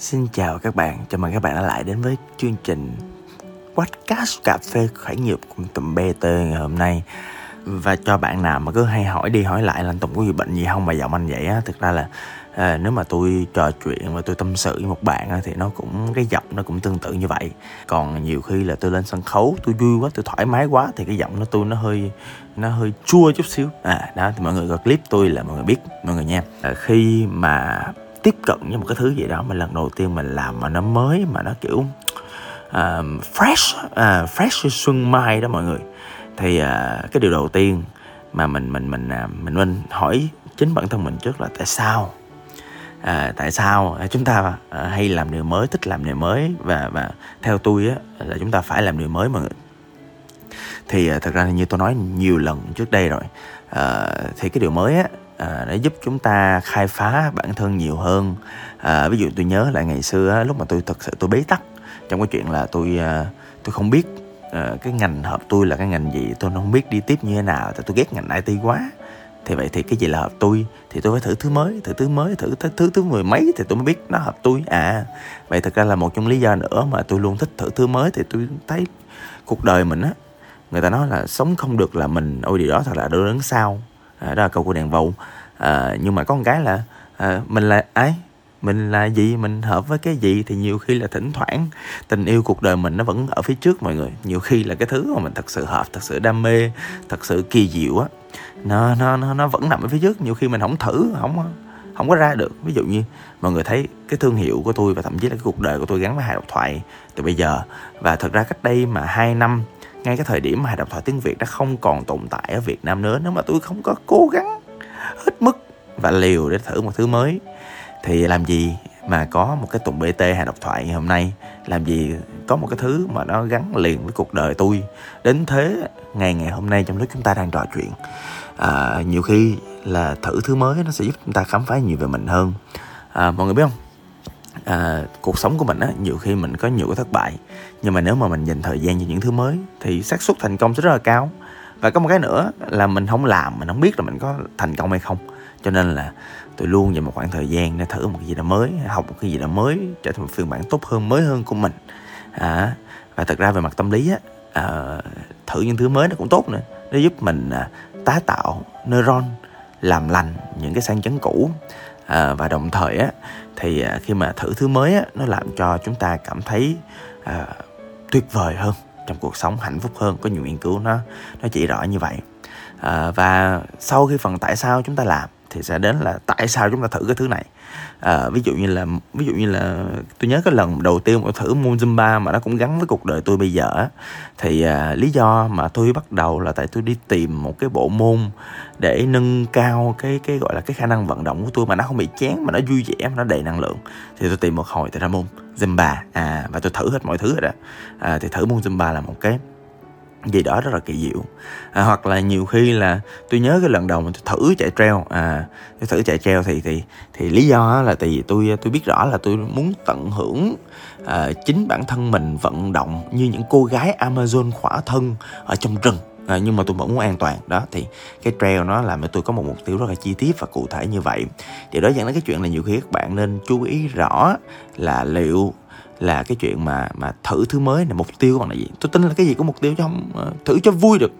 Xin chào các bạn, chào mừng các bạn đã lại đến với chương trình podcast cà phê khởi nghiệp cùng tụm BT ngày hôm nay. Và cho bạn nào mà cứ hay hỏi đi hỏi lại là anh Tùng có gì bệnh gì không mà giọng anh vậy á thực ra là à, nếu mà tôi trò chuyện và tôi tâm sự với một bạn á, thì nó cũng cái giọng nó cũng tương tự như vậy. Còn nhiều khi là tôi lên sân khấu tôi vui quá tôi thoải mái quá thì cái giọng nó tôi nó hơi nó hơi chua chút xíu. À đó thì mọi người có clip tôi là mọi người biết mọi người nha. À, khi mà tiếp cận với một cái thứ gì đó mà lần đầu tiên mình làm mà nó mới mà nó kiểu uh, fresh uh, fresh xuân mai đó mọi người. Thì uh, cái điều đầu tiên mà mình mình mình uh, mình nên hỏi chính bản thân mình trước là tại sao? À, tại sao chúng ta à, hay làm điều mới thích làm điều mới? Và và theo tôi á là chúng ta phải làm điều mới mọi người. Thì à, thật ra như tôi nói nhiều lần trước đây rồi à, thì cái điều mới á à, để giúp chúng ta khai phá bản thân nhiều hơn. À, ví dụ tôi nhớ lại ngày xưa lúc mà tôi thật sự tôi bế tắc trong cái chuyện là tôi à, tôi không biết à, cái ngành hợp tôi là cái ngành gì tôi không biết đi tiếp như thế nào tại tôi ghét ngành IT quá. Thì vậy thì cái gì là hợp tôi thì tôi phải thử thứ mới thử thứ mới thử thứ thứ thứ mười mấy thì tôi mới biết nó hợp tôi. À vậy thật ra là một trong lý do nữa mà tôi luôn thích thử thứ mới thì tôi thấy cuộc đời mình á người ta nói là sống không được là mình ôi điều đó thật là đỡ lớn sao? À, đó là câu của đàn vụ à, nhưng mà có một cái là à, mình là ấy, mình là gì? Mình hợp với cái gì? Thì nhiều khi là thỉnh thoảng tình yêu cuộc đời mình nó vẫn ở phía trước mọi người. Nhiều khi là cái thứ mà mình thật sự hợp thật sự đam mê thật sự kỳ diệu á nó nó nó nó vẫn nằm ở phía trước. Nhiều khi mình không thử không không có ra được. Ví dụ như mọi người thấy cái thương hiệu của tôi và thậm chí là cái cuộc đời của tôi gắn với hài độc thoại từ bây giờ. Và thật ra cách đây mà hai năm ngay cái thời điểm mà hài độc thoại tiếng việt đã không còn tồn tại ở việt nam nữa nếu mà tôi không có cố gắng hết mức và liều để thử một thứ mới thì làm gì mà có một cái tụng bt hài độc thoại ngày hôm nay? Làm gì có một cái thứ mà nó gắn liền với cuộc đời tôi? Đến thế ngày ngày hôm nay trong lúc chúng ta đang trò chuyện à, nhiều khi là thử thứ mới nó sẽ giúp chúng ta khám phá nhiều về mình hơn. À, mọi người biết không? À, cuộc sống của mình á nhiều khi mình có nhiều cái thất bại. Nhưng mà nếu mà mình dành thời gian cho những thứ mới thì xác suất thành công sẽ rất là cao. Và có một cái nữa là mình không làm mình không biết là mình có thành công hay không. Cho nên là tôi luôn dành một khoảng thời gian để thử một cái gì đó mới học một cái gì đó mới trở thành một phiên bản tốt hơn mới hơn của mình. À, và thật ra về mặt tâm lý á à, thử những thứ mới nó cũng tốt nữa. Nó giúp mình à, tái tạo neuron làm lành những cái sang chấn cũ. À, và đồng thời á thì à, khi mà thử thứ mới á nó làm cho chúng ta cảm thấy à, tuyệt vời hơn trong cuộc sống hạnh phúc hơn. Có nhiều nghiên cứu nó nó chỉ rõ như vậy. À, và sau khi phần tại sao chúng ta làm thì sẽ đến là tại sao chúng ta thử cái thứ này. À, ví dụ như là ví dụ như là tôi nhớ cái lần đầu tiên tôi thử môn zumba mà nó cũng gắn với cuộc đời tôi bây giờ thì à, lý do mà tôi bắt đầu là tại tôi đi tìm một cái bộ môn để nâng cao cái cái gọi là cái khả năng vận động của tôi mà nó không bị chán mà nó vui vẻ mà nó đầy năng lượng. Thì tôi tìm một hồi thì ra môn zumba. À và tôi thử hết mọi thứ rồi đó. À, thì thử môn zumba là một cái gì đó rất là kỳ diệu. À, hoặc là nhiều khi là tôi nhớ cái lần đầu mà tôi thử chạy treo à tôi thử chạy treo thì thì thì lý do là tại vì tôi tôi biết rõ là tôi muốn tận hưởng à, chính bản thân mình vận động như những cô gái Amazon khỏa thân ở trong rừng. À, nhưng mà tôi vẫn muốn an toàn. Đó thì cái trail nó làm cho tôi có một mục tiêu rất là chi tiết và cụ thể như vậy. Thì đó dẫn đến cái chuyện là nhiều khi các bạn nên chú ý rõ là liệu là cái chuyện mà mà thử thứ mới này mục tiêu của bạn là gì? Tôi tin là cái gì có mục tiêu chứ không ờ, thử cho vui được.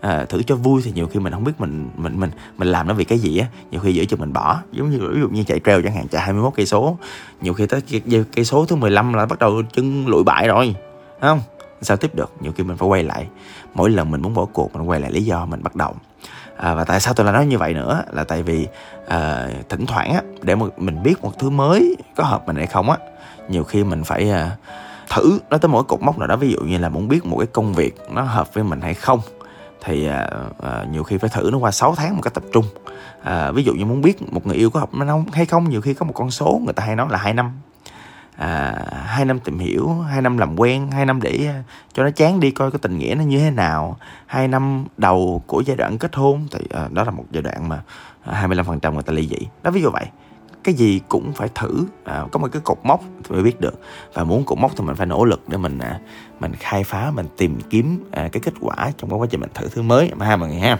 À, thử cho vui thì nhiều khi mình không biết mình mình mình mình làm nó vì cái gì á. Nhiều khi giữa chừng mình bỏ giống như ví dụ như chạy treo chẳng hạn chạy 21 cây số. Nhiều khi tới cây số thứ 15 là bắt đầu chân lụi bại rồi không? Sao tiếp được? Nhiều khi mình phải quay lại. Mỗi lần mình muốn bỏ cuộc mình quay lại lý do mình bắt đầu. À, và tại sao tôi lại nói như vậy nữa? Là tại vì à, thỉnh thoảng á để mà mình biết một thứ mới có hợp mình hay không á nhiều khi mình phải uh, thử. Nó tới mỗi cột mốc nào đó ví dụ như là muốn biết một cái công việc nó hợp với mình hay không thì uh, uh, nhiều khi phải thử nó qua 6 tháng một cách tập trung. Uh, ví dụ như muốn biết một người yêu có hợp với không hay không nhiều khi có một con số người ta hay nói là hai năm. À, hai năm tìm hiểu hai năm làm quen hai năm để cho nó chán đi coi cái tình nghĩa nó như thế nào. Hai năm đầu của giai đoạn kết hôn thì à, đó là một giai đoạn mà 25% người ta ly dị. Đó ví dụ vậy cái gì cũng phải thử. À, có một cái cột mốc thì mới biết được. Và muốn cột mốc thì mình phải nỗ lực để mình à, mình khai phá mình tìm kiếm à, cái kết quả trong cái quá trình mình thử thứ mới. Mà ha mọi người ha.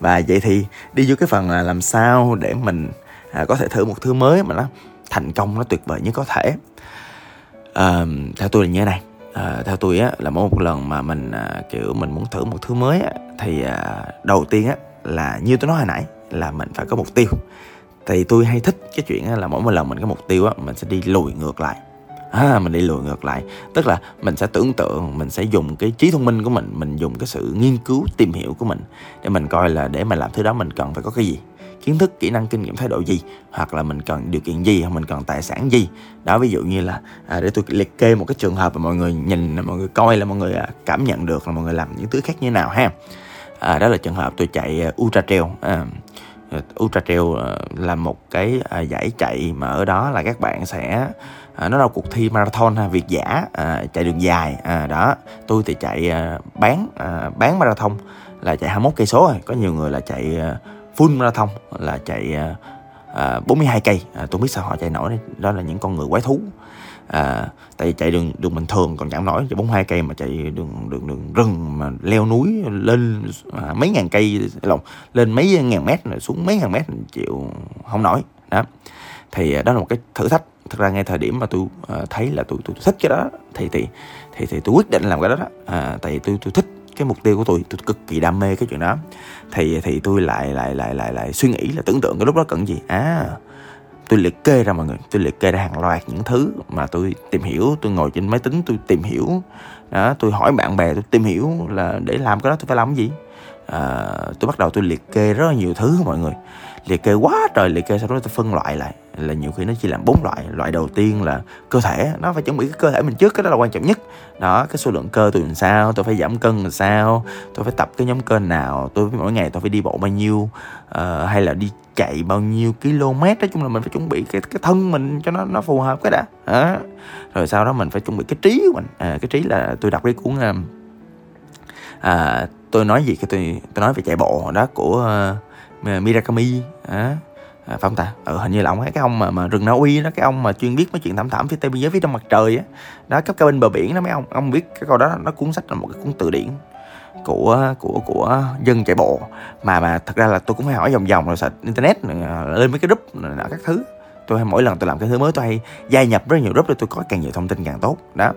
Và vậy thì đi vô cái phần là làm sao để mình à, có thể thử một thứ mới mà nó thành công nó tuyệt vời nhất có thể. À, theo tôi là như thế này. À, theo tôi á là mỗi một lần mà mình à, kiểu mình muốn thử một thứ mới á, thì à, đầu tiên á là như tôi nói hồi nãy là mình phải có mục tiêu thì tôi hay thích cái chuyện là mỗi một lần mình có mục tiêu á mình sẽ đi lùi ngược lại. À, mình đi lùi ngược lại. Tức là mình sẽ tưởng tượng mình sẽ dùng cái trí thông minh của mình mình dùng cái sự nghiên cứu tìm hiểu của mình để mình coi là để mà làm thứ đó mình cần phải có cái gì? Kiến thức kỹ năng kinh nghiệm thái độ gì? Hoặc là mình cần điều kiện gì? Hoặc mình cần tài sản gì? Đó ví dụ như là à, để tôi liệt kê một cái trường hợp mà mọi người nhìn mọi người coi là mọi người à, cảm nhận được là mọi người làm những thứ khác như nào ha? À, đó là trường hợp tôi chạy à, ultra trail à, Ờ, ultra trail ờ, là một cái ờ, giải chạy mà ở đó là các bạn sẽ à, nó là cuộc thi marathon ha việt giả à, chạy đường dài à, đó. Tôi thì chạy à, bán à, bán marathon là chạy 21 cây số rồi có nhiều người là chạy à, full marathon là chạy à, 42 cây. À, tôi biết sao họ chạy nổi đó là những con người quái thú à, tại vì chạy đường đường bình thường còn chẳng nổi chạy 42 cây mà chạy đường đường đường rừng mà leo núi lên à, mấy ngàn cây lòng lên mấy ngàn mét rồi xuống mấy ngàn mét chịu không nổi đó. Thì à, đó là một cái thử thách. Thực ra ngay thời điểm mà tôi uh, thấy là tôi, tôi tôi thích cái đó thì thì thì thì tôi quyết định làm cái đó đó. À, tại vì tôi tôi thích cái mục tiêu của tôi tôi cực kỳ đam mê cái chuyện đó. Thì thì tôi lại lại lại lại lại suy nghĩ là tưởng tượng cái lúc đó cần gì. À tôi liệt kê ra mọi người. Tôi liệt kê ra hàng loạt những thứ mà tôi tìm hiểu. Tôi ngồi trên máy tính tôi tìm hiểu. Đó tôi hỏi bạn bè tôi tìm hiểu là để làm cái đó tôi phải làm cái gì. À, tôi bắt đầu tôi liệt kê rất là nhiều thứ mọi người liệt kê quá trời liệt kê sau đó tôi phân loại lại. Là nhiều khi nó chỉ làm bốn loại. Loại đầu tiên là cơ thể. Nó phải chuẩn bị cái cơ thể mình trước cái đó là quan trọng nhất. Đó cái số lượng cơ tôi làm sao tôi phải giảm cân làm sao tôi phải tập cái nhóm cơ nào tôi mỗi ngày tôi phải đi bộ bao nhiêu uh, hay là đi chạy bao nhiêu km nói chung là mình phải chuẩn bị cái cái thân mình cho nó nó phù hợp cái đã. À. rồi sau đó mình phải chuẩn bị cái trí của mình. À, cái trí là tôi đọc cái cuốn uh, à, tôi nói gì cái tôi tôi nói về chạy bộ đó của uh, Ờ, Mirakami. À, à, phải không ta? Ừ, hình như là ông ấy cái ông mà mà rừng Na Uy đó cái ông mà chuyên viết mấy chuyện thảm thảm phía tây biên giới phía trong mặt trời á. Đó cấp cao bên bờ biển đó mấy ông. Ông biết cái câu đó nó cuốn sách là một cái cuốn từ điển của của của dân chạy bộ. Mà mà thật ra là tôi cũng hay hỏi vòng vòng rồi sạch internet lên mấy cái group nọ các thứ. Tôi hay mỗi lần tôi làm cái thứ mới tôi hay gia nhập rất nhiều group để tôi có càng nhiều thông tin càng tốt. Đó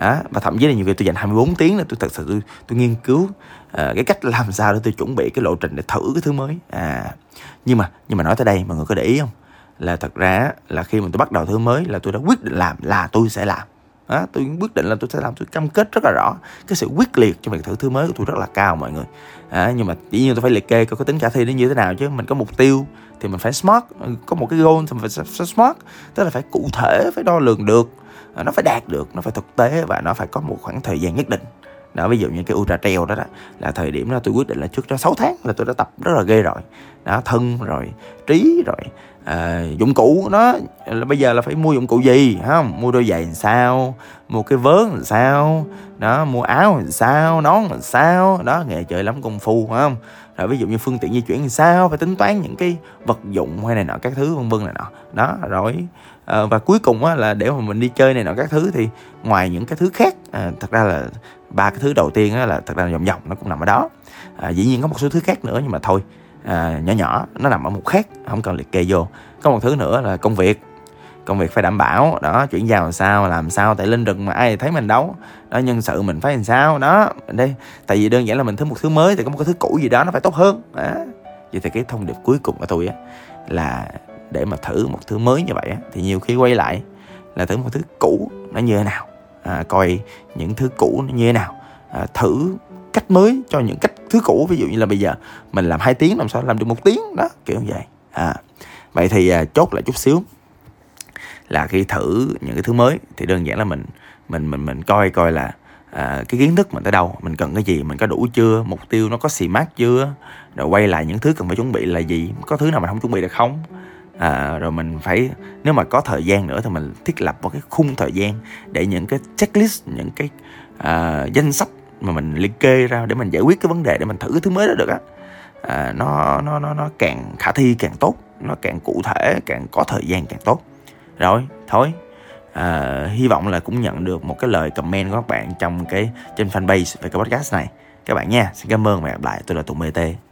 đó và thậm chí là nhiều khi tôi dành 24 tiếng là tôi thật sự tôi, tôi nghiên cứu à, cái cách làm sao để tôi chuẩn bị cái lộ trình để thử cái thứ mới. À nhưng mà nhưng mà nói tới đây mọi người có để ý không? Là thật ra là khi mà tôi bắt đầu thứ mới là tôi đã quyết định làm là tôi sẽ làm. Đó, tôi quyết định là tôi sẽ làm tôi cam kết rất là rõ cái sự quyết liệt trong việc thử thứ mới của tôi rất là cao mọi người. À, nhưng mà dĩ nhiên tôi phải liệt kê coi có tính khả thi nó như thế nào chứ. Mình có mục tiêu thì mình phải smart có một cái goal thì mình phải smart. Tức là phải cụ thể phải đo lường được. Ờ, nó phải đạt được, nó phải thực tế và nó phải có một khoảng thời gian nhất định đó ví dụ như cái ultra trail đó, đó là thời điểm đó tôi quyết định là trước đó 6 tháng là tôi đã tập rất là ghê rồi. Đó thân rồi trí rồi à, dụng cụ nó là bây giờ là phải mua dụng cụ gì không? Mua đôi giày làm sao? Mua cái vớ làm sao? Đó mua áo làm sao? Nón làm sao? Đó nghề chơi lắm công phu phải không? Rồi ví dụ như phương tiện di chuyển làm sao? Phải tính toán những cái vật dụng hay này nọ các thứ vân vân này nọ. Đó rồi à, và cuối cùng á, là để mà mình đi chơi này nọ các thứ thì ngoài những cái thứ khác à, thật ra là ba cái thứ đầu tiên là thật ra vòng vòng nó cũng nằm ở đó. À, dĩ nhiên có một số thứ khác nữa nhưng mà thôi à, nhỏ nhỏ nó nằm ở một khác không cần liệt kê vô. Có một thứ nữa là công việc công việc phải đảm bảo đó chuyển giao làm sao làm sao tại lên rừng mà ai thấy mình đâu đó nhân sự mình phải làm sao đó đây. Tại vì đơn giản là mình thứ một thứ mới thì có một cái thứ cũ gì đó nó phải tốt hơn đó. vậy thì cái thông điệp cuối cùng của tôi á là để mà thử một thứ mới như vậy á, thì nhiều khi quay lại là thử một thứ cũ nó như thế nào à, coi những thứ cũ như thế nào. À, thử cách mới cho những cách thứ cũ ví dụ như là bây giờ mình làm hai tiếng làm sao làm được một tiếng đó kiểu như vậy. À vậy thì à, chốt lại chút xíu là khi thử những cái thứ mới thì đơn giản là mình mình mình mình coi coi là à, cái kiến thức mình tới đâu mình cần cái gì mình có đủ chưa mục tiêu nó có xì mát chưa rồi quay lại những thứ cần phải chuẩn bị là gì có thứ nào mình không chuẩn bị được không? À, rồi mình phải nếu mà có thời gian nữa thì mình thiết lập một cái khung thời gian để những cái checklist những cái à, danh sách mà mình liệt kê ra để mình giải quyết cái vấn đề để mình thử cái thứ mới đó được á. À, nó nó nó nó càng khả thi càng tốt nó càng cụ thể càng có thời gian càng tốt. Rồi thôi. À, hy vọng là cũng nhận được một cái lời comment của các bạn trong cái trên fanpage về cái podcast này. Các bạn nha xin cảm ơn và hẹn gặp lại. Tôi là tùng bt